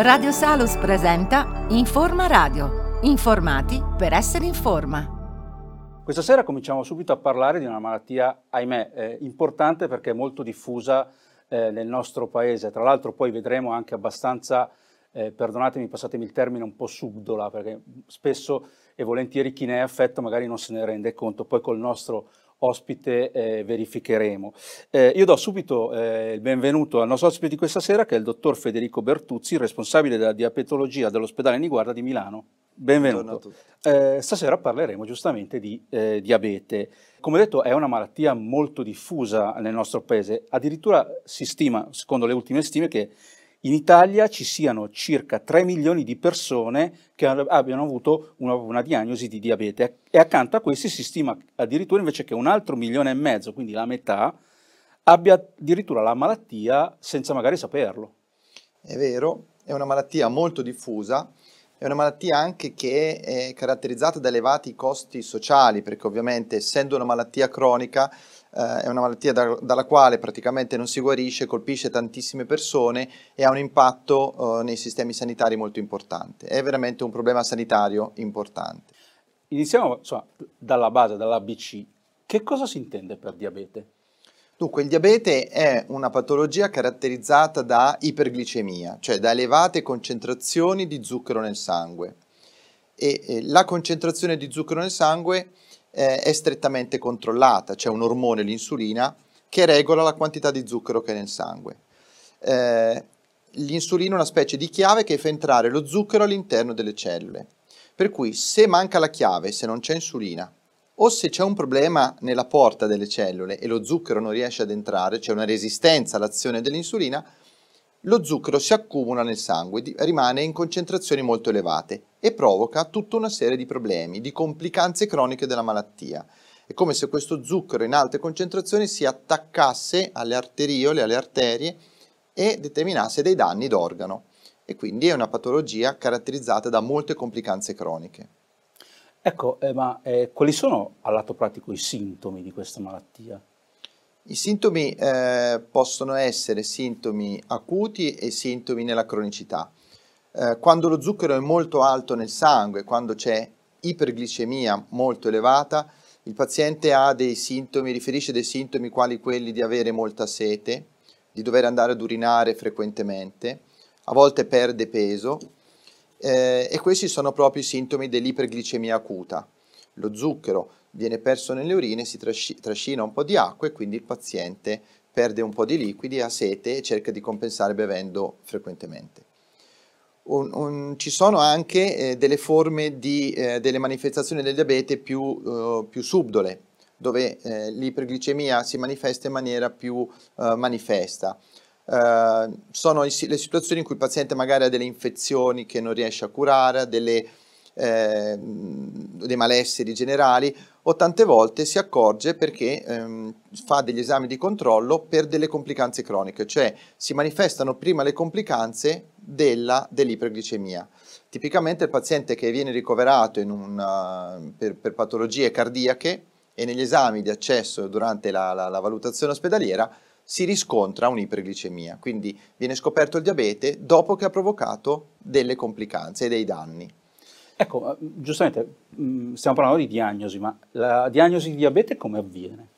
Radio Salus presenta Informa Radio. Informati per essere in forma. Questa sera cominciamo subito a parlare di una malattia, ahimè, eh, importante perché è molto diffusa eh, nel nostro paese. Tra l'altro poi vedremo anche abbastanza, eh, perdonatemi, passatemi il termine, un po' subdola, perché spesso e volentieri chi ne è affetto magari non se ne rende conto. Poi col nostro ospite eh, verificheremo. Eh, io do subito eh, il benvenuto al nostro ospite di questa sera che è il dottor Federico Bertuzzi, responsabile della diabetologia dell'ospedale Niguarda di Milano. Benvenuto. Eh, stasera parleremo giustamente di eh, diabete. Come detto è una malattia molto diffusa nel nostro paese, addirittura si stima, secondo le ultime stime, che in Italia ci siano circa 3 milioni di persone che abbiano avuto una, una, diagnosi di diabete e accanto a questi si stima addirittura invece che un altro milione e mezzo, quindi la metà, abbia addirittura la malattia senza magari saperlo. È vero, è una malattia molto diffusa, è una malattia anche che è caratterizzata da elevati costi sociali, perché ovviamente essendo una malattia cronica eh, è una malattia da, dalla quale praticamente non si guarisce, colpisce tantissime persone e ha un impatto eh, nei sistemi sanitari molto importante. È veramente un problema sanitario importante. Iniziamo insomma, dalla base, dall'ABC. Che cosa si intende per diabete? Dunque, il diabete è una patologia caratterizzata da iperglicemia, cioè da elevate concentrazioni di zucchero nel sangue. E, e la concentrazione di zucchero nel sangue eh, è strettamente controllata, c'è un ormone, l'insulina, che regola la quantità di zucchero che è nel sangue. Eh, l'insulina è una specie di chiave che fa entrare lo zucchero all'interno delle cellule. Per cui se manca la chiave, se non c'è insulina, o se c'è un problema nella porta delle cellule e lo zucchero non riesce ad entrare, c'è una resistenza all'azione dell'insulina, lo zucchero si accumula nel sangue, rimane in concentrazioni molto elevate e provoca tutta una serie di problemi, di complicanze croniche della malattia. È come se questo zucchero in alte concentrazioni si attaccasse alle arteriole, alle arterie e determinasse dei danni d'organo. E quindi è una patologia caratterizzata da molte complicanze croniche. Ecco, eh, ma eh, quali sono al lato pratico i sintomi di questa malattia? I sintomi eh, possono essere sintomi acuti e sintomi nella cronicità. Eh, quando lo zucchero è molto alto nel sangue, quando c'è iperglicemia molto elevata, il paziente ha dei sintomi, riferisce dei sintomi quali quelli di avere molta sete, di dover andare ad urinare frequentemente, a volte perde peso eh, e questi sono proprio i sintomi dell'iperglicemia acuta. Lo zucchero viene perso nelle urine, si trascina un po' di acqua e quindi il paziente perde un po' di liquidi, ha sete e cerca di compensare bevendo frequentemente. Un, un, ci sono anche eh, delle forme di, eh, delle manifestazioni del diabete più, uh, più subdole, dove eh, l'iperglicemia si manifesta in maniera più uh, manifesta. Uh, sono le situazioni in cui il paziente magari ha delle infezioni che non riesce a curare, delle, eh, dei malesseri generali o tante volte si accorge perché ehm, fa degli esami di controllo per delle complicanze croniche, cioè si manifestano prima le complicanze della, dell'iperglicemia. Tipicamente il paziente che viene ricoverato una, per, per, patologie cardiache e negli esami di accesso durante la, la, la valutazione ospedaliera si riscontra un'iperglicemia, quindi viene scoperto il diabete dopo che ha provocato delle complicanze e dei danni. Ecco, giustamente mm, stiamo parlando di diagnosi, ma la diagnosi di diabete come avviene?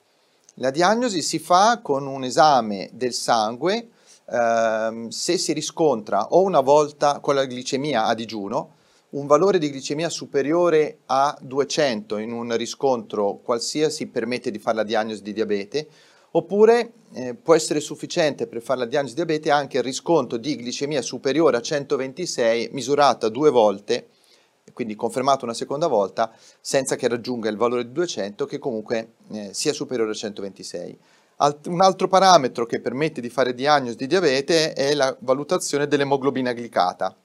La diagnosi si fa con un esame del sangue, ehm, se si riscontra o una volta con la glicemia a digiuno, un valore di glicemia superiore a 200 in un riscontro qualsiasi permette di fare la diagnosi di diabete, oppure eh, può essere sufficiente per fare la diagnosi di diabete anche il riscontro di glicemia superiore a 126 misurata due volte quindi confermato una seconda volta senza che raggiunga il valore di 200 che comunque eh, sia superiore a 126. Alt- un altro parametro che permette di fare diagnosi di diabete è la valutazione dell'emoglobina glicata,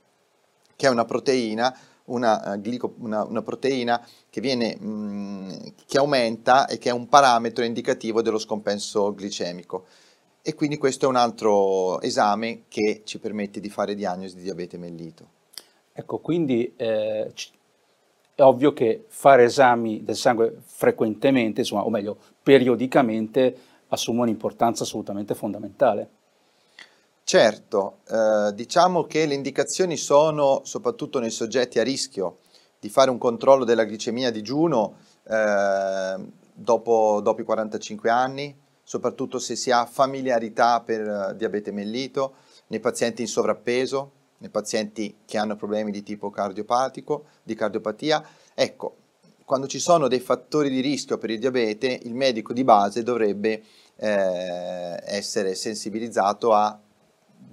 che è una proteina, una, uh, glico, una, una proteina che, viene, mh, mm, che aumenta e che è un parametro indicativo dello scompenso glicemico. E quindi questo è un altro esame che ci permette di fare diagnosi di diabete mellito. Ecco, quindi eh, è ovvio che fare esami del sangue frequentemente, insomma, o meglio, periodicamente, assume un'importanza assolutamente fondamentale. Certo, eh, diciamo che le indicazioni sono soprattutto nei soggetti a rischio di fare un controllo della glicemia a digiuno eh, dopo, dopo, i 45 anni, soprattutto se si ha familiarità per uh, diabete mellito, nei pazienti in sovrappeso, nei pazienti che hanno problemi di tipo cardiopatico, di cardiopatia. Ecco, quando ci sono dei fattori di rischio per il diabete, il medico di base dovrebbe eh, essere sensibilizzato a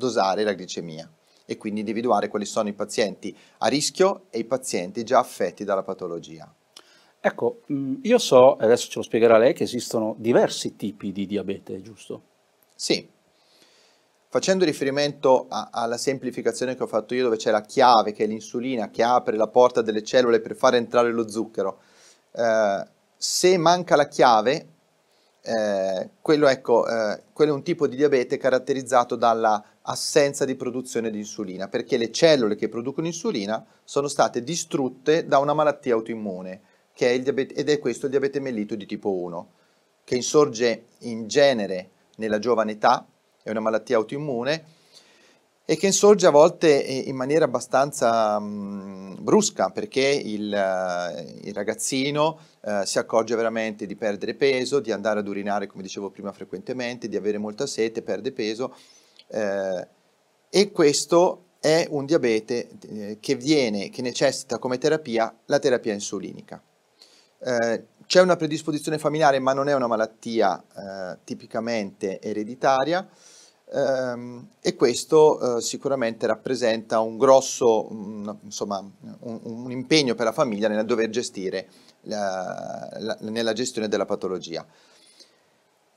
dosare la glicemia e quindi individuare quali sono i pazienti a rischio e i pazienti già affetti dalla patologia. Ecco, mm, io so, adesso ce lo spiegherà lei, che esistono diversi tipi di diabete, giusto? Sì. Facendo riferimento a, alla semplificazione che ho fatto io, dove c'è la chiave, che è l'insulina, che apre la porta delle cellule per far entrare lo zucchero, eh, se manca la chiave, eh, quello, ecco, eh, quello, è un tipo di diabete caratterizzato dalla assenza di produzione di insulina, perché le cellule che producono insulina sono state distrutte da una malattia autoimmune, che è il diabete, ed è questo il diabete mellito di tipo 1, che insorge in genere nella giovane età, è una malattia autoimmune, e che insorge a volte in maniera abbastanza mh, brusca perché il, uh, il ragazzino uh, si accorge veramente di perdere peso, di andare ad urinare, come dicevo prima, frequentemente, di avere molta sete, perde peso uh, e questo è un diabete che, viene, che necessita come terapia la terapia insulinica. c'è una predisposizione familiare ma non è una malattia tipicamente ereditaria, e questo uh, sicuramente rappresenta un grosso, insomma, un, un, impegno per la famiglia nel dover gestire la, la, nella gestione della patologia.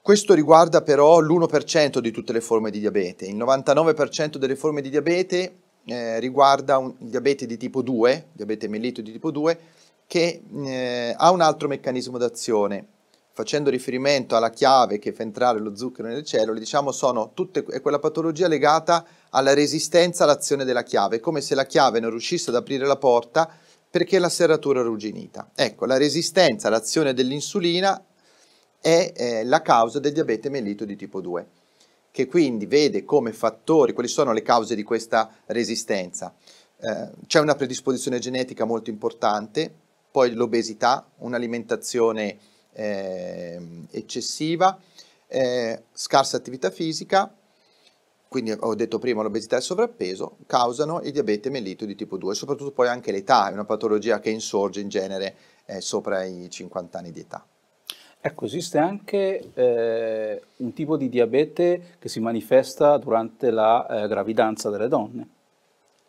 Questo riguarda però l'1% di tutte le forme di diabete. Il 99% delle forme di diabete eh, riguarda un, diabete di tipo 2, diabete mellito di tipo 2, che eh, ha un altro meccanismo d'azione facendo riferimento alla chiave che fa entrare lo zucchero nelle cellule, diciamo sono tutte, è quella patologia legata alla resistenza all'azione della chiave, come se la chiave non riuscisse ad aprire la porta perché la serratura arrugginita. Ecco, la resistenza all'azione dell'insulina è eh, la causa del diabete mellito di tipo 2, che quindi vede come fattori, quali sono le cause di questa resistenza. Eh, c'è una predisposizione genetica molto importante, poi l'obesità, un'alimentazione eh, eccessiva, eh, scarsa attività fisica, quindi ho detto prima l'obesità e il sovrappeso, causano il diabete mellito di tipo 2 e soprattutto poi anche l'età, è una patologia che insorge in genere eh, sopra i 50 anni di età. Ecco, esiste anche eh, un tipo di diabete che si manifesta durante la eh, gravidanza delle donne.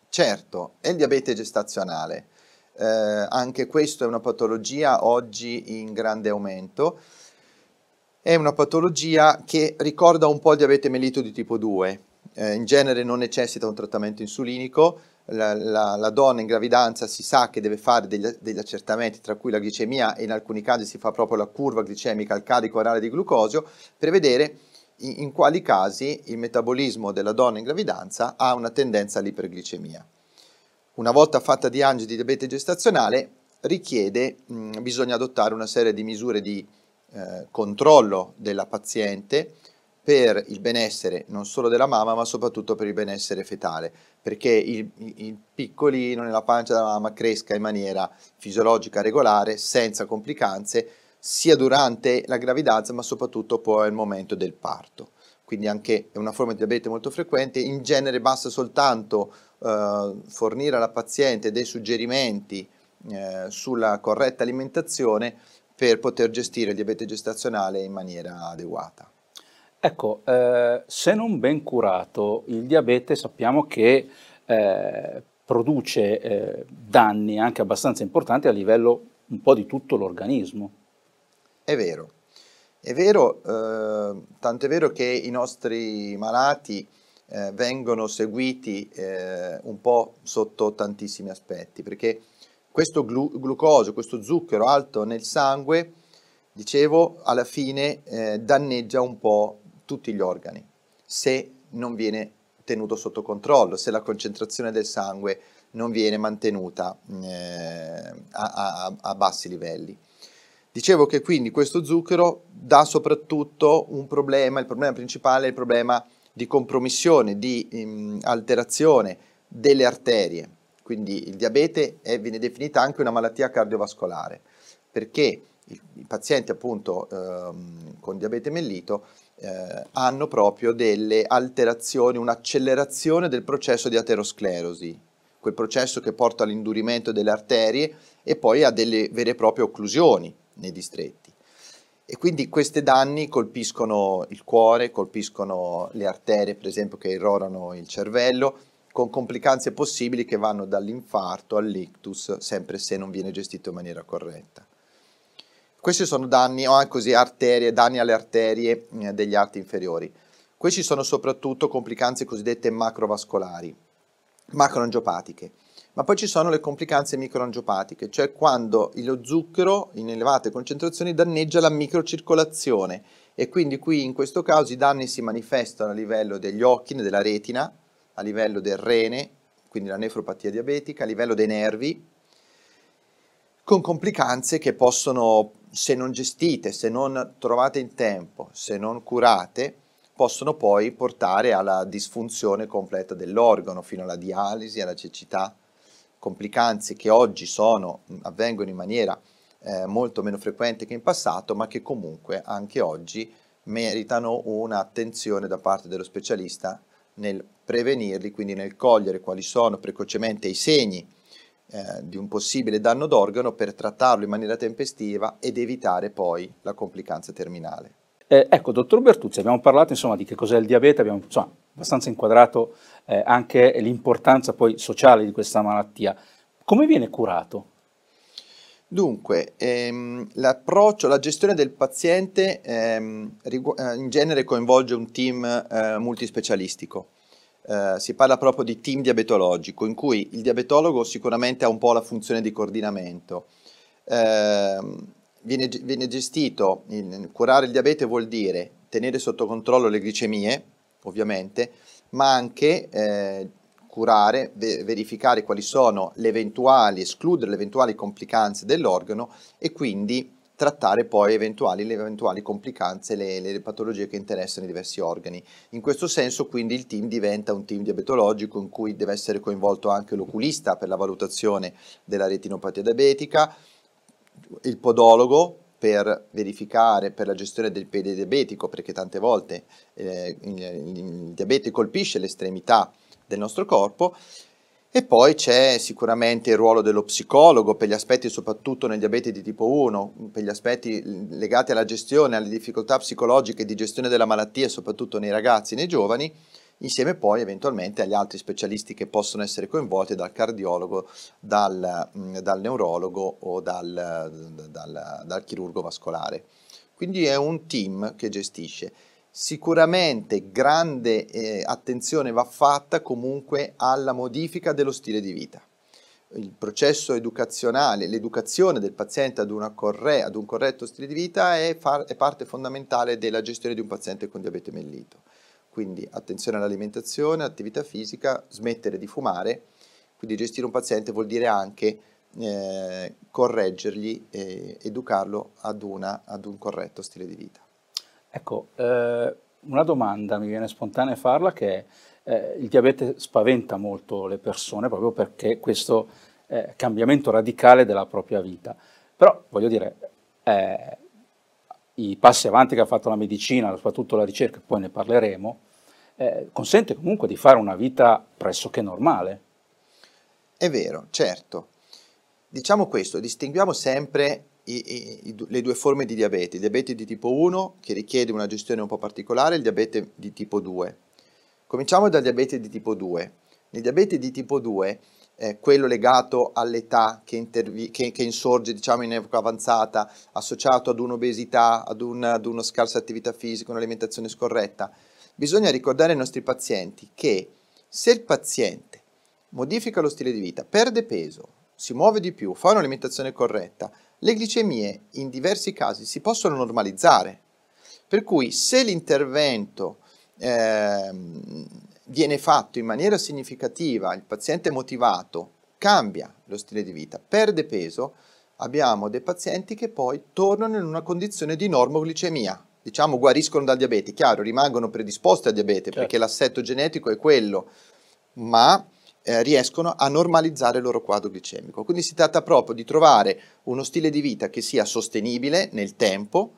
Certo, è il diabete gestazionale eh, anche questo è una patologia oggi in grande aumento. È una patologia che ricorda un po' il diabete mellito di tipo 2. Eh, in genere non necessita un trattamento insulinico, la, la, la, donna in gravidanza si sa che deve fare degli, degli, accertamenti, tra cui la glicemia e in alcuni casi si fa proprio la curva glicemica al carico orale di glucosio, per vedere in, in quali casi il metabolismo della donna in gravidanza ha una tendenza all'iperglicemia una volta fatta diagnosi di diabete gestazionale, richiede, mh, bisogna adottare una serie di misure di eh, controllo della paziente per il benessere non solo della mamma, ma soprattutto per il benessere fetale, perché il, il piccolino nella pancia della mamma cresca in maniera fisiologica regolare, senza complicanze, sia durante la gravidanza, ma soprattutto poi al momento del parto. Quindi anche è una forma di diabete molto frequente, in genere basta soltanto eh, fornire alla paziente dei suggerimenti eh, sulla corretta alimentazione per poter gestire il diabete gestazionale in maniera adeguata. Ecco, eh, se non ben curato, il diabete sappiamo che eh, produce eh, danni anche abbastanza importanti a livello un po' di tutto l'organismo. È vero, è vero, eh, tanto è vero che i nostri malati eh, vengono seguiti eh, un po' sotto tantissimi aspetti, perché questo glu- glucosio, questo zucchero alto nel sangue, dicevo, alla fine eh, danneggia un po' tutti gli organi, se non viene tenuto sotto controllo, se la concentrazione del sangue non viene mantenuta eh, a, a, a bassi livelli. Dicevo che quindi questo zucchero dà soprattutto un problema, il problema principale è il problema di compromissione, di um, alterazione delle arterie. Quindi il diabete è, viene definita anche una malattia cardiovascolare, perché i, i pazienti appunto ehm, con diabete mellito eh, hanno proprio delle alterazioni, un'accelerazione del processo di aterosclerosi, quel processo che porta all'indurimento delle arterie e poi a delle vere e proprie occlusioni nei distretti. E quindi questi danni colpiscono il cuore, colpiscono le arterie, per esempio, che irrorano il cervello, con complicanze possibili che vanno dall'infarto all'ictus, sempre se non viene gestito in maniera corretta. Questi sono danni, o anche così arterie, danni alle arterie eh, degli arti inferiori. Questi sono soprattutto complicanze cosiddette macrovascolari, macroangiopatiche. Ma poi ci sono le complicanze microangiopatiche, cioè quando lo zucchero in elevate concentrazioni danneggia la microcircolazione e quindi qui in questo caso i danni si manifestano a livello degli occhi, della retina, a livello del rene, quindi la nefropatia diabetica, a livello dei nervi, con complicanze che possono, se non gestite, se non trovate in tempo, se non curate, possono poi portare alla disfunzione completa dell'organo, fino alla dialisi, alla cecità complicanze che oggi sono, avvengono in maniera eh, molto meno frequente che in passato, ma che comunque anche oggi meritano un'attenzione da parte dello specialista nel prevenirli, quindi nel cogliere quali sono precocemente i segni eh, di un possibile danno d'organo per trattarlo in maniera tempestiva ed evitare poi la complicanza terminale. Eh, ecco, dottor Bertuzzi, abbiamo parlato insomma di che cos'è il diabete, abbiamo insomma, abbastanza inquadrato eh, anche l'importanza poi sociale di questa malattia. Come viene curato? Dunque, ehm, l'approccio, la gestione del paziente ehm, eh, in genere coinvolge un team eh, multispecialistico. Eh, si parla proprio di team diabetologico, in cui il diabetologo sicuramente ha un po' la funzione di coordinamento. Ehm, viene, viene, gestito, il, curare il diabete vuol dire tenere sotto controllo le glicemie, ovviamente, ma anche eh, curare, ve- verificare quali sono le eventuali, escludere le eventuali complicanze dell'organo e quindi trattare poi eventuali, le eventuali complicanze, le, le, patologie che interessano i diversi organi. In questo senso quindi il team diventa un team diabetologico in cui deve essere coinvolto anche l'oculista per la valutazione della retinopatia diabetica, il podologo per verificare, per la gestione del piede diabetico, perché tante volte eh, il, il diabete colpisce l'estremità del nostro corpo, e poi c'è sicuramente il ruolo dello psicologo per gli aspetti soprattutto nel diabete di tipo 1, per gli aspetti legati alla gestione, alle difficoltà psicologiche di gestione della malattia, soprattutto nei ragazzi nei giovani, insieme poi eventualmente agli altri specialisti che possono essere coinvolti dal cardiologo, dal, mm, dal neurologo o dal, dal, dal chirurgo vascolare. Quindi è un team che gestisce. Sicuramente grande eh, attenzione va fatta comunque alla modifica dello stile di vita. Il processo educazionale, l'educazione del paziente ad, corre- ad un corretto stile di vita è, far- è parte fondamentale della gestione di un paziente con diabete mellito. Quindi attenzione all'alimentazione, attività fisica, smettere di fumare. Quindi gestire un paziente vuol dire anche eh, correggergli e educarlo ad, una, ad, un corretto stile di vita. Ecco, eh, una domanda mi viene spontanea farla che eh, il diabete spaventa molto le persone proprio perché questo eh, cambiamento radicale della propria vita. Però voglio dire, eh, i passi avanti che ha fatto la medicina, soprattutto la ricerca, poi ne parleremo, eh, consente comunque di fare una vita pressoché normale. È vero, certo. Diciamo questo, distinguiamo sempre i, i, le due forme di diabete, il diabete di tipo 1 che richiede una gestione un po' particolare e il diabete di tipo 2. Cominciamo dal diabete di tipo 2. Nel diabete di tipo 2, eh, quello legato all'età che, intervi- che, che insorge diciamo, in epoca avanzata, associato ad un'obesità, ad, un, ad una scarsa attività fisica, un'alimentazione scorretta, Bisogna ricordare ai nostri pazienti che se il paziente modifica lo stile di vita, perde peso, si muove di più, fa un'alimentazione corretta, le glicemie in diversi casi si possono normalizzare. Per cui se l'intervento eh, viene fatto in maniera significativa, il paziente è motivato, cambia lo stile di vita, perde peso, abbiamo dei pazienti che poi tornano in una condizione di normoglicemia diciamo, guariscono dal diabete. Chiaro, rimangono predisposti al diabete Certo. perché l'assetto genetico è quello, ma eh, riescono a normalizzare il loro quadro glicemico. Quindi si tratta proprio di trovare uno stile di vita che sia sostenibile nel tempo,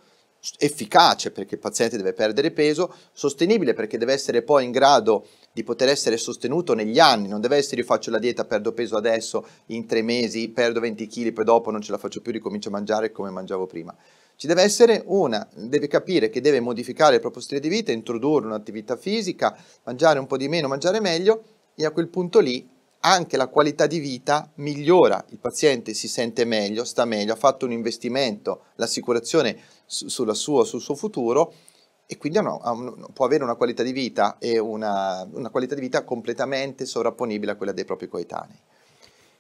efficace perché il paziente deve perdere peso, sostenibile perché deve essere poi in grado di poter essere sostenuto negli anni, non deve essere io faccio la dieta, perdo peso adesso, in tre mesi perdo 20 kg, poi dopo non ce la faccio più, ricomincio a mangiare come mangiavo prima. Ci deve essere una, deve capire che deve modificare il proprio stile di vita, introdurre un'attività fisica, mangiare un po' di meno, mangiare meglio e a quel punto lì anche la qualità di vita migliora, il paziente si sente meglio, sta meglio, ha fatto un investimento, l'assicurazione su- sulla sua- sul suo futuro e quindi un- può avere una qualità di vita e una, una qualità di vita completamente sovrapponibile a quella dei propri coetanei.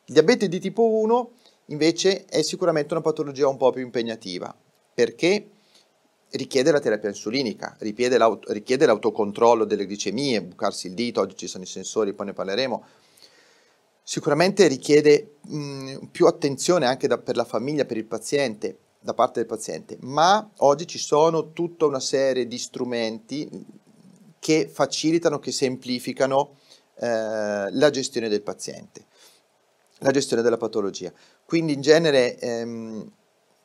Il diabete di tipo 1 invece è sicuramente una patologia un po' più impegnativa perché richiede la terapia insulinica, richiede, l'aut- richiede l'autocontrollo delle glicemie, bucarsi il dito, oggi ci sono i sensori, poi ne parleremo. Sicuramente richiede mh, più attenzione anche da- per la famiglia, per il paziente, da parte del paziente, ma oggi ci sono tutta una serie di strumenti che facilitano, che semplificano eh, la gestione del paziente, la gestione della patologia. Quindi in genere ehm,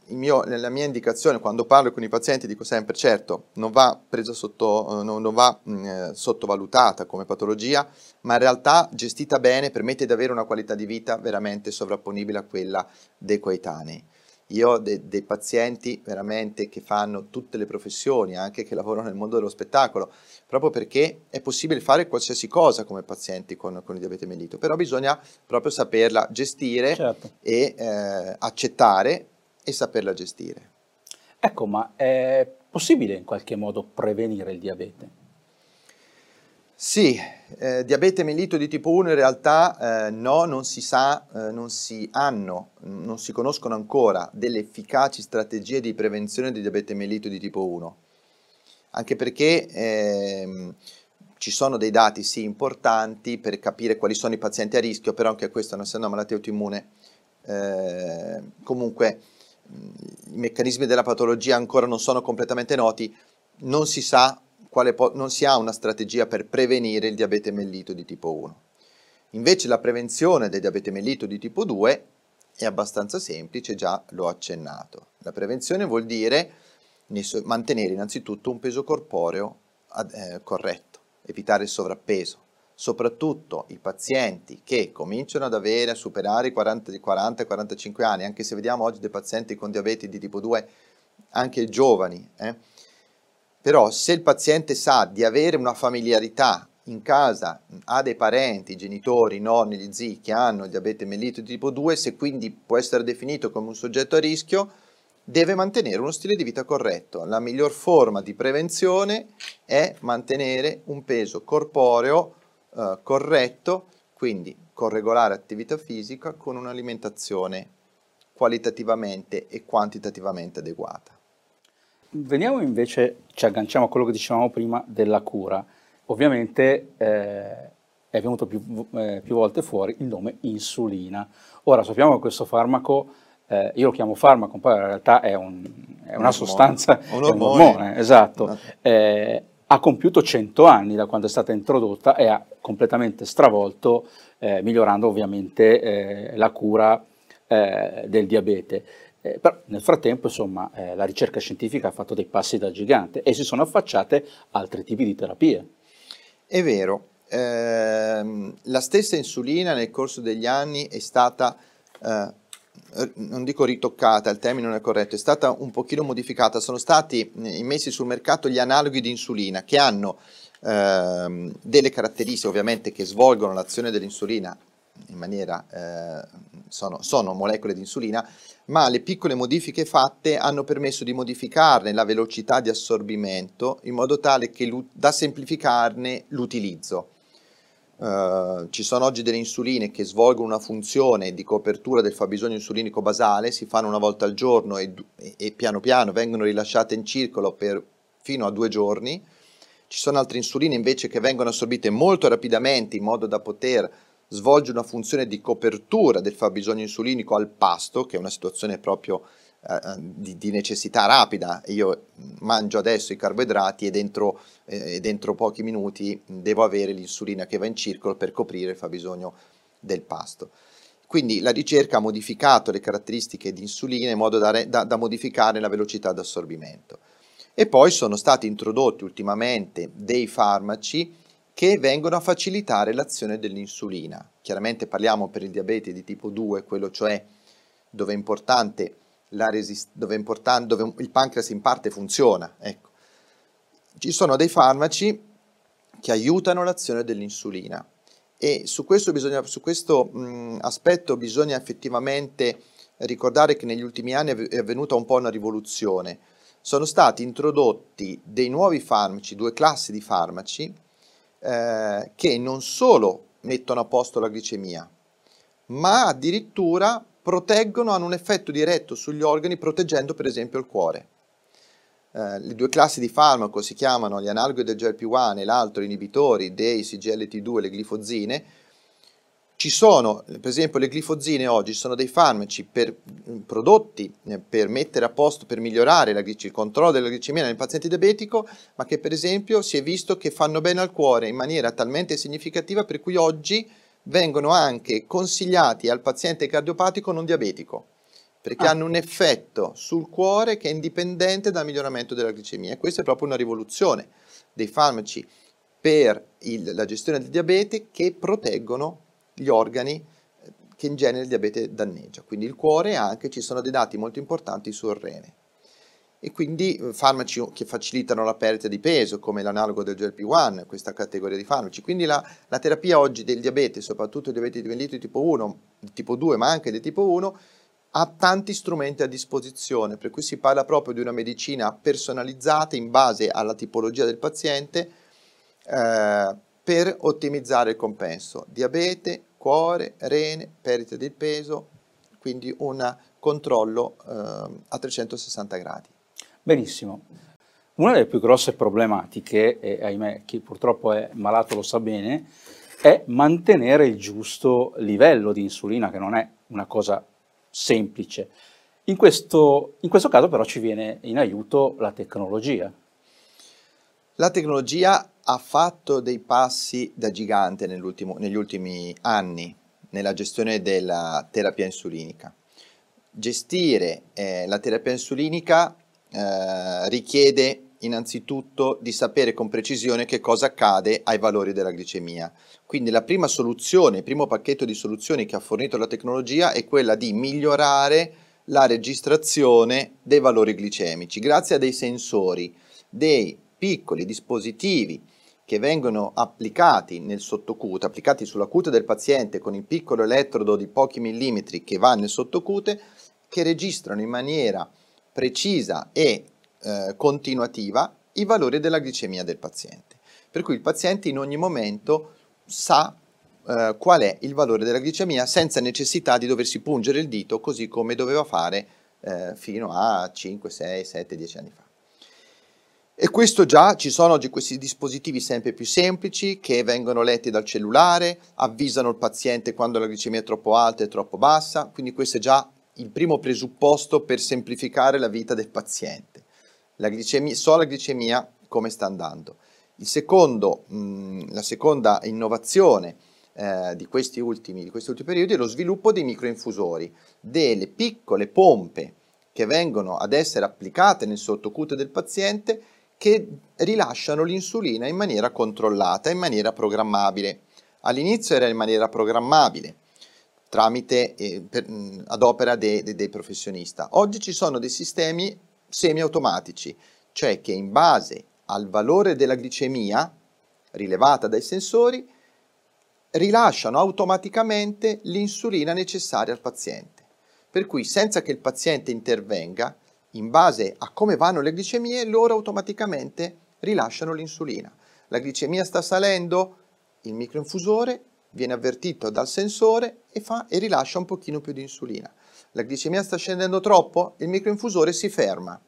mio- nella mia indicazione quando parlo con i pazienti dico sempre certo non va presa sotto, eh, non, non va mh, eh, sottovalutata come patologia ma in realtà gestita bene permette di avere una qualità di vita veramente sovrapponibile a quella dei coetanei. Io ho de- dei pazienti veramente che fanno tutte le professioni, anche che lavorano nel mondo dello spettacolo, proprio perché è possibile fare qualsiasi cosa come pazienti con, con il diabete mellito, però bisogna proprio saperla gestire Certo. e eh, accettare e saperla gestire. Ecco, ma è possibile in qualche modo prevenire il diabete? Sì, eh, diabete mellito di tipo 1 in realtà eh, no, non si sa, eh, non si hanno, non si conoscono ancora delle efficaci strategie di prevenzione di diabete mellito di tipo 1, anche perché ehm, ci sono dei dati sì importanti per capire quali sono i pazienti a rischio, però anche questa non essendo una malattia autoimmune, eh, comunque i meccanismi della patologia ancora non sono completamente noti, non si sa quale po- non si ha una strategia per prevenire il diabete mellito di tipo 1. Invece la prevenzione del diabete mellito di tipo 2 è abbastanza semplice, già l'ho accennato. La prevenzione vuol dire mantenere innanzitutto un peso corporeo ad- eh, corretto, evitare il sovrappeso, soprattutto i pazienti che cominciano ad avere, a superare i 40 di 40-45 anni, anche se vediamo oggi dei pazienti con diabete di tipo 2, anche giovani, eh, però se il paziente sa di avere una familiarità in casa, ha dei parenti, genitori, nonni, gli zii che hanno il diabete mellito di tipo 2, se quindi può essere definito come un soggetto a rischio, deve mantenere uno stile di vita corretto. La miglior forma di prevenzione è mantenere un peso corporeo eh, corretto, quindi con regolare attività fisica, con un'alimentazione qualitativamente e quantitativamente adeguata. Veniamo invece, ci agganciamo a quello che dicevamo prima della cura. Ovviamente eh, è venuto più, eh, più volte fuori il nome insulina. Ora sappiamo che questo farmaco, eh, io lo chiamo farmaco, poi in realtà è, un- è una ormone. sostanza, Un è un ormone. ormone, esatto. Eh, ha compiuto 100 anni da quando è stata introdotta e ha completamente stravolto, eh, migliorando ovviamente eh, la cura eh, del diabete. Eh, però nel frattempo, insomma, eh, la ricerca scientifica ha fatto dei passi da gigante e si sono affacciate altri tipi di terapie. È vero, ehm, la stessa insulina nel corso degli anni è stata, eh, non dico ritoccata, il termine non è corretto, è stata un pochino modificata, sono stati eh, messi sul mercato gli analoghi di insulina che hanno ehm, delle caratteristiche ovviamente che svolgono l'azione dell'insulina in maniera, eh, sono, sono molecole di insulina, ma le piccole modifiche fatte hanno permesso di modificarne la velocità di assorbimento in modo tale che da semplificarne l'utilizzo. Eh, ci sono oggi delle insuline che svolgono una funzione di copertura del fabbisogno insulinico basale, si fanno una volta al giorno e, e- e piano piano vengono rilasciate in circolo per fino a due giorni. Ci sono altre insuline invece che vengono assorbite molto rapidamente in modo da poter svolgere una funzione di copertura del fabbisogno insulinico al pasto, che è una situazione proprio eh, di, di, necessità rapida. Io mangio adesso i carboidrati e dentro, eh, dentro pochi minuti devo avere l'insulina che va in circolo per coprire il fabbisogno del pasto. Quindi la ricerca ha modificato le caratteristiche di insulina in modo da, da, da modificare la velocità d'assorbimento. E poi sono stati introdotti ultimamente dei farmaci che vengono a facilitare l'azione dell'insulina. Chiaramente parliamo per il diabete di tipo 2, quello cioè dove è importante, resist- dove, dove il pancreas in parte funziona. Ecco. Ci sono dei farmaci che aiutano l'azione dell'insulina e su questo, bisogna, su questo mh, aspetto bisogna effettivamente ricordare che negli ultimi anni è avvenuta un po' una rivoluzione. Sono stati introdotti dei nuovi farmaci, due classi di farmaci, eh, che non solo mettono a posto la glicemia, ma addirittura proteggono, hanno un effetto diretto sugli organi proteggendo per esempio il cuore. Eh, le due classi di farmaco si chiamano gli analoghi del GLP-1 e l'altro inibitori dei CGLT2 e le glifozine, ci sono, per esempio, le glifozine oggi sono dei farmaci per, mm, prodotti eh, per mettere a posto, per migliorare la, il controllo della glicemia nel paziente diabetico, ma che per esempio si è visto che fanno bene al cuore in maniera talmente significativa per cui oggi vengono anche consigliati al paziente cardiopatico non diabetico, perché ah. hanno un effetto sul cuore che è indipendente dal miglioramento della glicemia. E questa è proprio una rivoluzione dei farmaci per il, la gestione del diabete che proteggono gli organi eh, che in genere il diabete danneggia, quindi il cuore e anche ci sono dei dati molto importanti sul rene. E quindi eh, farmaci che facilitano la perdita di peso, come l'analogo del GLP-1, questa categoria di farmaci. Quindi la, la terapia oggi del diabete, soprattutto il diabete di tipo 1, di tipo 2, ma anche di tipo 1, ha tanti strumenti a disposizione, per cui si parla proprio di una medicina personalizzata in base alla tipologia del paziente, eh, per ottimizzare il compenso. Diabete, cuore, rene, perdita di peso, quindi un controllo eh, a 360 gradi. Benissimo. Una delle più grosse problematiche, e ahimè chi purtroppo è malato lo sa bene, è mantenere il giusto livello di insulina, che non è una cosa semplice. In questo, in questo caso però ci viene in aiuto la tecnologia. La tecnologia ha fatto dei passi da gigante negli ultimi anni nella gestione della terapia insulinica. Gestire eh, la terapia insulinica eh, richiede innanzitutto di sapere con precisione che cosa accade ai valori della glicemia. Quindi la prima soluzione, il primo pacchetto di soluzioni che ha fornito la tecnologia è quella di migliorare la registrazione dei valori glicemici grazie a dei sensori, dei piccoli dispositivi che vengono applicati nel sottocute, applicati sulla cute del paziente con il piccolo elettrodo di pochi millimetri che va nel sottocute, che registrano in maniera precisa e eh, continuativa i valori della glicemia del paziente. Per cui il paziente in ogni momento sa eh, qual è il valore della glicemia senza necessità di doversi pungere il dito così come doveva fare eh, fino a 5, 6, 7, 10 anni fa. E questo già, ci sono oggi questi dispositivi sempre più semplici che vengono letti dal cellulare, avvisano il paziente quando la glicemia è troppo alta e troppo bassa, quindi questo è già il primo presupposto per semplificare la vita del paziente. La glicemia, so la glicemia come sta andando. Secondo, mh, la seconda innovazione eh, di, questi ultimi, di questi ultimi periodi è lo sviluppo dei microinfusori, delle piccole pompe che vengono ad essere applicate nel sottocute del paziente che rilasciano l'insulina in maniera controllata, in maniera programmabile. All'inizio era in maniera programmabile, tramite, eh, per, ad opera dei, dei, dei professionisti. Oggi ci sono dei sistemi semiautomatici, cioè che in base al valore della glicemia rilevata dai sensori rilasciano automaticamente l'insulina necessaria al paziente. Per cui senza che il paziente intervenga, in base a come vanno le glicemie, loro automaticamente rilasciano l'insulina. La glicemia sta salendo, il microinfusore viene avvertito dal sensore e, fa, e rilascia un pochino più di insulina. La glicemia sta scendendo troppo, il microinfusore si ferma.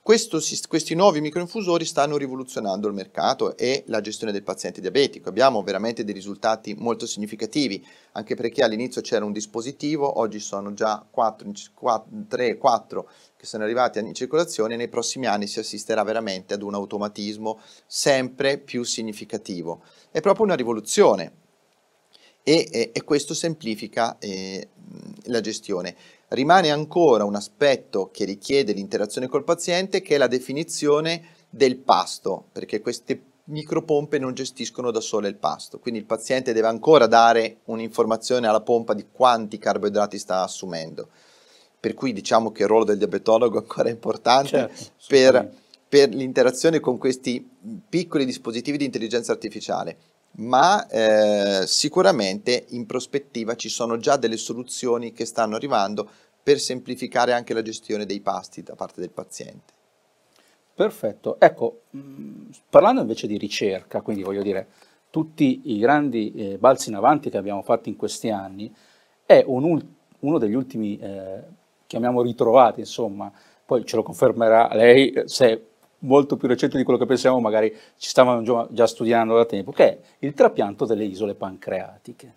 questo, questi nuovi microinfusori stanno rivoluzionando il mercato e la gestione del paziente diabetico. Abbiamo veramente dei risultati molto significativi, anche perché all'inizio c'era un dispositivo, oggi sono già 4, 4, 3, 4 che sono arrivati in circolazione e nei prossimi anni si assisterà veramente ad un automatismo sempre più significativo. È proprio una rivoluzione e, e, questo semplifica eh, la gestione. Rimane ancora un aspetto che richiede l'interazione col paziente che è la definizione del pasto, perché queste micropompe non gestiscono da sole il pasto, quindi il paziente deve ancora dare un'informazione alla pompa di quanti carboidrati sta assumendo. Per cui diciamo che il ruolo del diabetologo è ancora importante certo, per, per l'interazione con questi piccoli dispositivi di intelligenza artificiale ma eh, sicuramente in prospettiva ci sono già delle soluzioni che stanno arrivando per semplificare anche la gestione dei pasti da parte del paziente. Perfetto, ecco, mm, parlando invece di ricerca, quindi voglio dire, tutti i grandi eh, balzi in avanti che abbiamo fatto in questi anni, è un, uno degli ultimi, eh, chiamiamo ritrovati, insomma, poi ce lo confermerà lei se molto più recente di quello che pensiamo, magari ci stavano già studiando da tempo, che è il trapianto delle isole pancreatiche.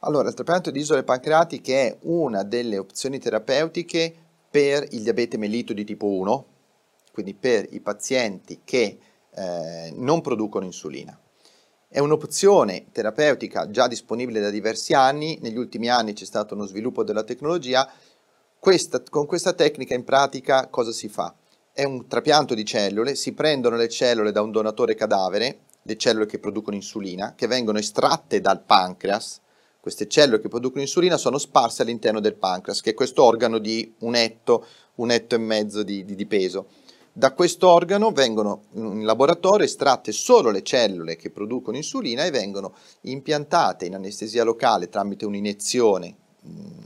Allora, il trapianto di isole pancreatiche è una delle opzioni terapeutiche per il diabete mellito di tipo 1, quindi per i pazienti che eh, non producono insulina. È un'opzione terapeutica già disponibile da diversi anni, negli ultimi anni c'è stato uno sviluppo della tecnologia. Questa, con questa tecnica in pratica cosa si fa? È un trapianto di cellule, si prendono le cellule da un donatore cadavere, le cellule che producono insulina, che vengono estratte dal pancreas. Queste cellule che producono insulina sono sparse all'interno del pancreas, che è questo organo di un etto, un etto e mezzo di, di, di peso. Da questo organo vengono in laboratorio estratte solo le cellule che producono insulina e vengono impiantate in anestesia locale tramite un'iniezione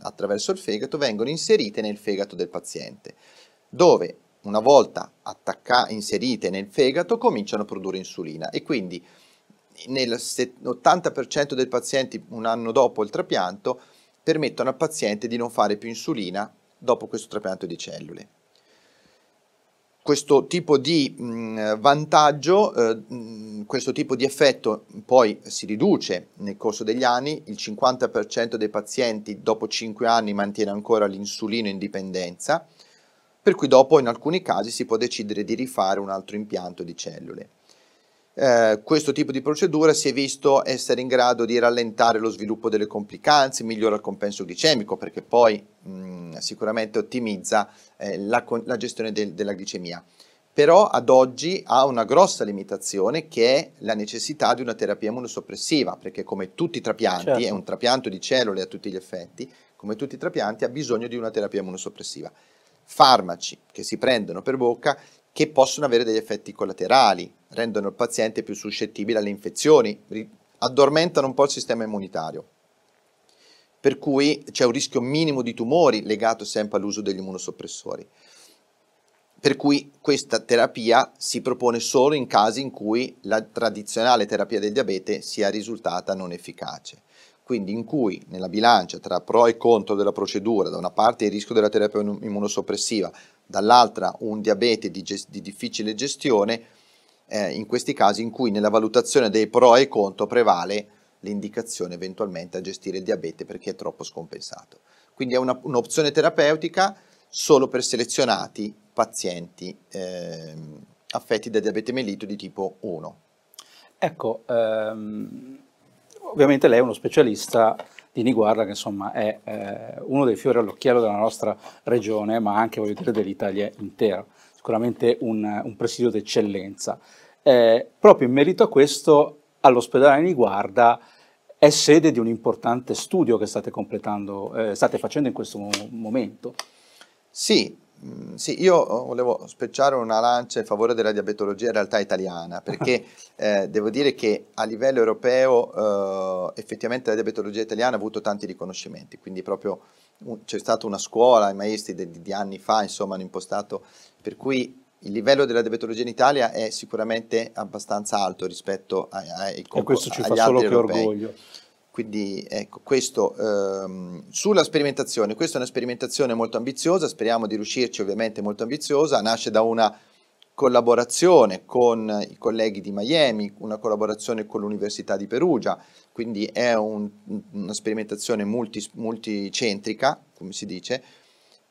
attraverso il fegato, vengono inserite nel fegato del paziente, dove una volta attacca- inserite nel fegato, cominciano a produrre insulina. E quindi nell'80% dei pazienti un anno dopo il trapianto permettono al paziente di non fare più insulina dopo questo trapianto di cellule. Questo tipo di mh, vantaggio, eh, mh, questo tipo di effetto poi si riduce nel corso degli anni, il 50% dei pazienti dopo 5 anni mantiene ancora l'insulino indipendenza, per cui dopo in alcuni casi si può decidere di rifare un altro impianto di cellule. Eh, questo tipo di procedura si è visto essere in grado di rallentare lo sviluppo delle complicanze, migliora il compenso glicemico perché poi mh, sicuramente ottimizza eh, la, la, gestione del, della glicemia. Però ad oggi ha una grossa limitazione che è la necessità di una terapia immunosoppressiva, perché come tutti i trapianti, certo. è un trapianto di cellule a tutti gli effetti, come tutti i trapianti ha bisogno di una terapia immunosoppressiva farmaci che si prendono per bocca che possono avere degli effetti collaterali, rendono il paziente più suscettibile alle infezioni, addormentano un po' il sistema immunitario. Per cui c'è un rischio minimo di tumori legato sempre all'uso degli immunosoppressori. Per cui questa terapia si propone solo in casi in cui la tradizionale terapia del diabete sia risultata non efficace quindi in cui nella bilancia tra pro e contro della procedura, da una parte il rischio della terapia immunosoppressiva, dall'altra un diabete di, gest- di difficile gestione, eh, in questi casi in cui nella valutazione dei pro e contro prevale l'indicazione eventualmente a gestire il diabete perché è troppo scompensato. Quindi è una, un'opzione terapeutica solo per selezionati pazienti eh, affetti da diabete mellito di tipo 1. Ecco, ehm ovviamente lei è uno specialista di Niguarda che insomma è eh, uno dei fiori all'occhiello della nostra regione, ma anche voglio dire dell'Italia intera, sicuramente un, un presidio d'eccellenza. Eh, proprio in merito a questo, all'ospedale Niguarda è sede di un importante studio che state completando, eh, state facendo in questo momento. Sì, sì, io oh, volevo specciare una lancia in favore della diabetologia in realtà italiana, perché eh, devo dire che a livello europeo eh, effettivamente la diabetologia italiana ha avuto tanti riconoscimenti, quindi proprio un, c'è stata una scuola, i maestri di, di, anni fa insomma hanno impostato, per cui il livello della diabetologia in Italia è sicuramente abbastanza alto rispetto ai, ai, e questo ci fa solo che europei. orgoglio. Quindi ecco, questo ehm, sulla sperimentazione, questa è una sperimentazione molto ambiziosa, speriamo di riuscirci ovviamente molto ambiziosa, nasce da una collaborazione con i colleghi di Miami, una collaborazione con l'Università di Perugia, quindi è un, una sperimentazione multi, multicentrica, come si dice,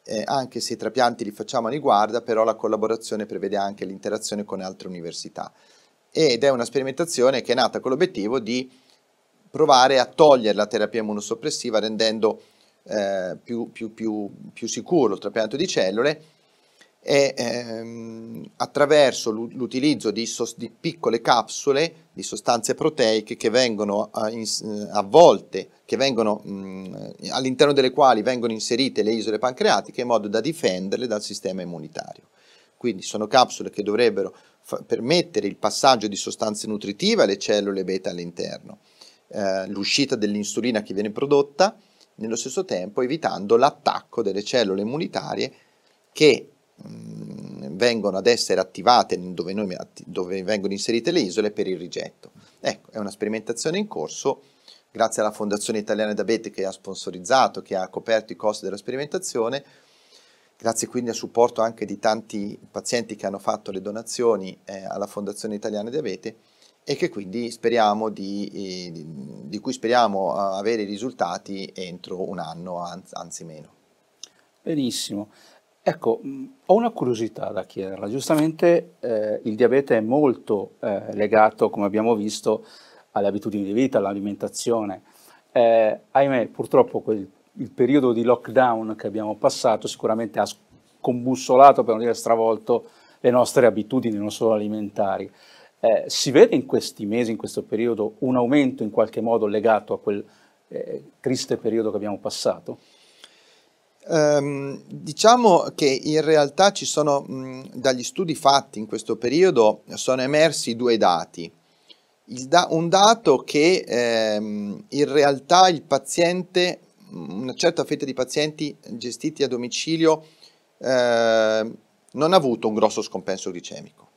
eh, anche se i trapianti li facciamo a riguarda, però la collaborazione prevede anche l'interazione con altre università. Ed è una sperimentazione che è nata con l'obiettivo di provare a togliere la terapia immunosoppressiva rendendo eh, più, più, più, più sicuro il trapianto di cellule e ehm, attraverso l'utilizzo di, di, piccole capsule di sostanze proteiche che vengono a, in, a volte, che vengono, mh, all'interno delle quali vengono inserite le isole pancreatiche in modo da difenderle dal sistema immunitario. Quindi sono capsule che dovrebbero permettere il passaggio di sostanze nutritive alle cellule beta all'interno, eh, l'uscita dell'insulina che viene prodotta, nello stesso tempo evitando l'attacco delle cellule immunitarie che Mm, vengono ad essere attivate dove, noi, dove vengono inserite le isole per il rigetto. Ecco, è una sperimentazione in corso, grazie alla Fondazione Italiana Diabete che ha sponsorizzato, che ha coperto i costi della sperimentazione, grazie quindi al supporto anche di tanti pazienti che hanno fatto le donazioni eh, alla Fondazione Italiana Diabete e che quindi speriamo di, eh, di, cui speriamo avere i risultati entro un anno, anzi meno. Benissimo. Ecco, ho una curiosità da chiederla. Giustamente eh, il diabete è molto eh, legato, come abbiamo visto, alle abitudini di vita, all'alimentazione. Eh, ahimè, purtroppo quel, il periodo di lockdown che abbiamo passato sicuramente ha scombussolato, per non dire stravolto, le nostre abitudini, non solo alimentari. Eh, si vede in questi mesi, in questo periodo, un aumento in qualche modo legato a quel eh, triste periodo che abbiamo passato? Um, diciamo che in realtà ci sono, mh, dagli studi fatti in questo periodo, sono emersi due dati. Da, un dato che ehm, in realtà il paziente, una certa fetta di pazienti gestiti a domicilio, eh, non ha avuto un grosso scompenso glicemico.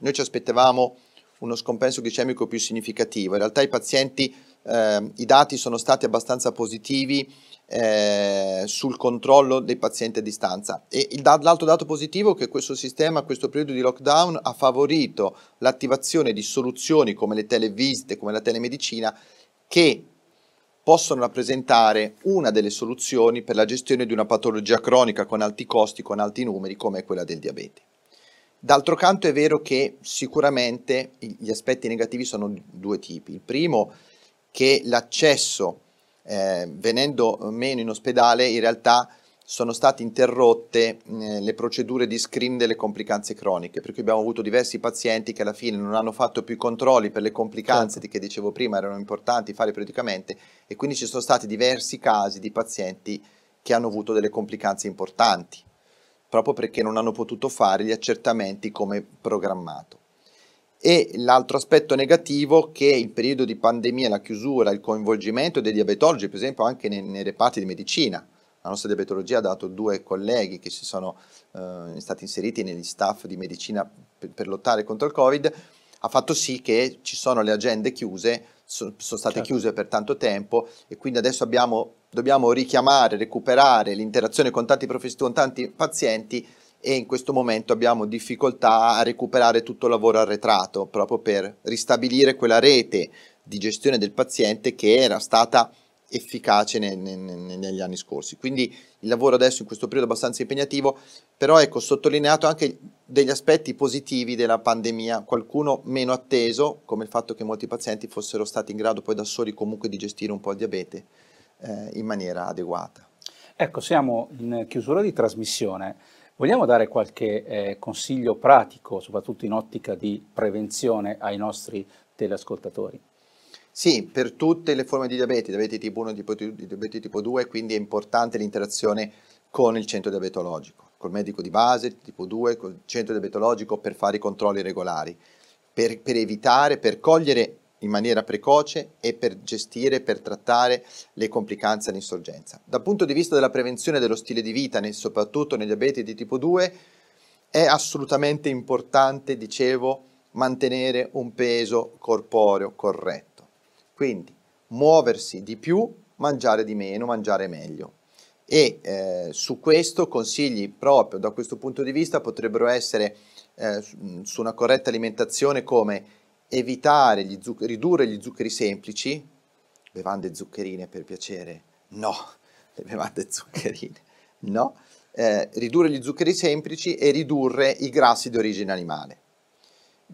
Noi ci aspettavamo uno scompenso glicemico più significativo. In realtà i pazienti, eh, i dati sono stati abbastanza positivi eh, sul controllo dei pazienti a distanza. E l'altro dato positivo è che questo sistema, questo periodo di lockdown, ha favorito l'attivazione di soluzioni come le televisite, come la telemedicina, che possono rappresentare una delle soluzioni per la gestione di una patologia cronica con alti costi, con alti numeri, come quella del diabete. D'altro canto è vero che sicuramente gli aspetti negativi sono due tipi. Il primo, che l'accesso eh, venendo meno in ospedale, in realtà sono state interrotte eh, le procedure di screen delle complicanze croniche, perché abbiamo avuto diversi pazienti che alla fine non hanno fatto più i controlli per le complicanze certo. che dicevo prima erano importanti fare periodicamente e quindi ci sono stati diversi casi di pazienti che hanno avuto delle complicanze importanti, proprio perché non hanno potuto fare gli accertamenti come programmato. E l'altro aspetto negativo è che il periodo di pandemia, la chiusura, il coinvolgimento dei diabetologi, per esempio anche nei, nei reparti di medicina, la nostra diabetologia ha dato due colleghi che si sono eh, stati inseriti negli staff di medicina per, per, lottare contro il Covid, ha fatto sì che ci sono le agende chiuse, sono state certo. chiuse per tanto tempo e quindi adesso abbiamo, dobbiamo richiamare, recuperare l'interazione con tanti professionisti, con tanti pazienti e in questo momento abbiamo difficoltà a recuperare tutto il lavoro arretrato proprio per ristabilire quella rete di gestione del paziente che era stata efficace ne, ne, negli anni scorsi. Quindi il lavoro adesso in questo periodo è abbastanza impegnativo, però ecco, sottolineato anche degli aspetti positivi della pandemia, qualcuno meno atteso, come il fatto che molti pazienti fossero stati in grado poi da soli comunque di gestire un po' il diabete eh, in maniera adeguata. Ecco, siamo in chiusura di trasmissione. Vogliamo dare qualche eh, consiglio pratico, soprattutto in ottica di prevenzione ai nostri teleascoltatori? Sì, per tutte le forme di diabete, diabete tipo 1 e diabete tipo 2, quindi è importante l'interazione con il centro diabetologico, col medico di base, tipo 2, col centro diabetologico per fare i controlli regolari, per, per evitare, per cogliere in maniera precoce e per gestire, per trattare le complicanze all'insorgenza. Dal punto di vista della prevenzione dello stile di vita, soprattutto nei diabeti di tipo 2, è assolutamente importante, dicevo, mantenere un peso corporeo corretto. Quindi muoversi di più, mangiare di meno, mangiare meglio. E eh, su questo consigli proprio da questo punto di vista potrebbero essere eh, su una corretta alimentazione come evitare gli zuc- ridurre gli zuccheri semplici, bevande zuccherine per piacere, no, le bevande zuccherine, no, eh, ridurre gli zuccheri semplici e ridurre i grassi di origine animale,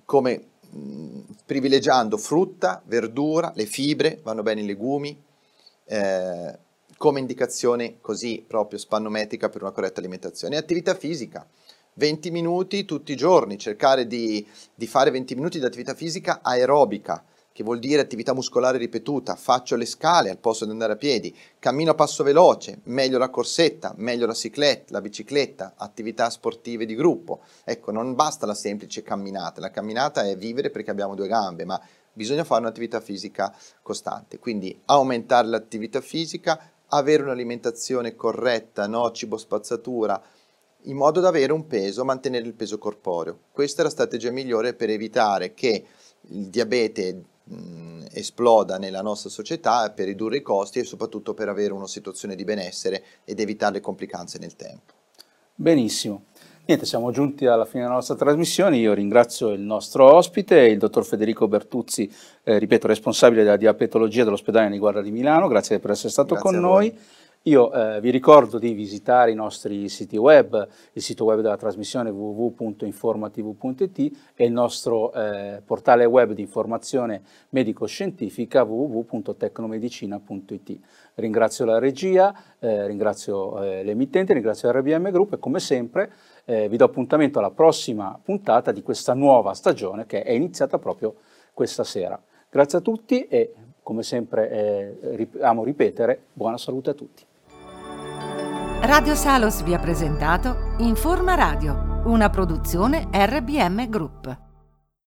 come privilegiando frutta, verdura, le fibre, vanno bene i legumi, eh, come indicazione così proprio spannometrica per una corretta alimentazione. E attività fisica, 20 minuti tutti i giorni, cercare di, di fare 20 minuti di attività fisica aerobica, che vuol dire attività muscolare ripetuta, faccio le scale al posto di andare a piedi, cammino a passo veloce, meglio la corsetta, meglio la cicletta, la bicicletta, attività sportive di gruppo. Ecco, non basta la semplice camminata, la camminata è vivere perché abbiamo due gambe, ma bisogna fare un'attività fisica costante, quindi aumentare l'attività fisica, avere un'alimentazione corretta, no cibo spazzatura, in modo da avere un peso, mantenere il peso corporeo. Questa è la strategia migliore per evitare che il diabete mh, esploda nella nostra società per ridurre i costi e soprattutto per avere una situazione di benessere ed evitare le complicanze nel tempo. Benissimo. Niente, siamo giunti alla fine della nostra trasmissione. Io ringrazio il nostro ospite, il dottor Federico Bertuzzi, eh, ripeto, responsabile della diabetologia dell'ospedale Niguarda di Milano. Grazie per essere stato Grazie con noi. Io eh, vi ricordo di visitare i nostri siti web, il sito web della trasmissione www.informatv.it e il nostro eh, portale web di informazione medico-scientifica www.tecnomedicina.it. Ringrazio la regia, eh, ringrazio eh, l'emittente, ringrazio RBM Group e come sempre eh, vi do appuntamento alla prossima puntata di questa nuova stagione che è iniziata proprio questa sera. Grazie a tutti e come sempre eh, amo ripetere, buona salute a tutti. Radio Salos vi ha presentato Informa Radio, una produzione RBM Group.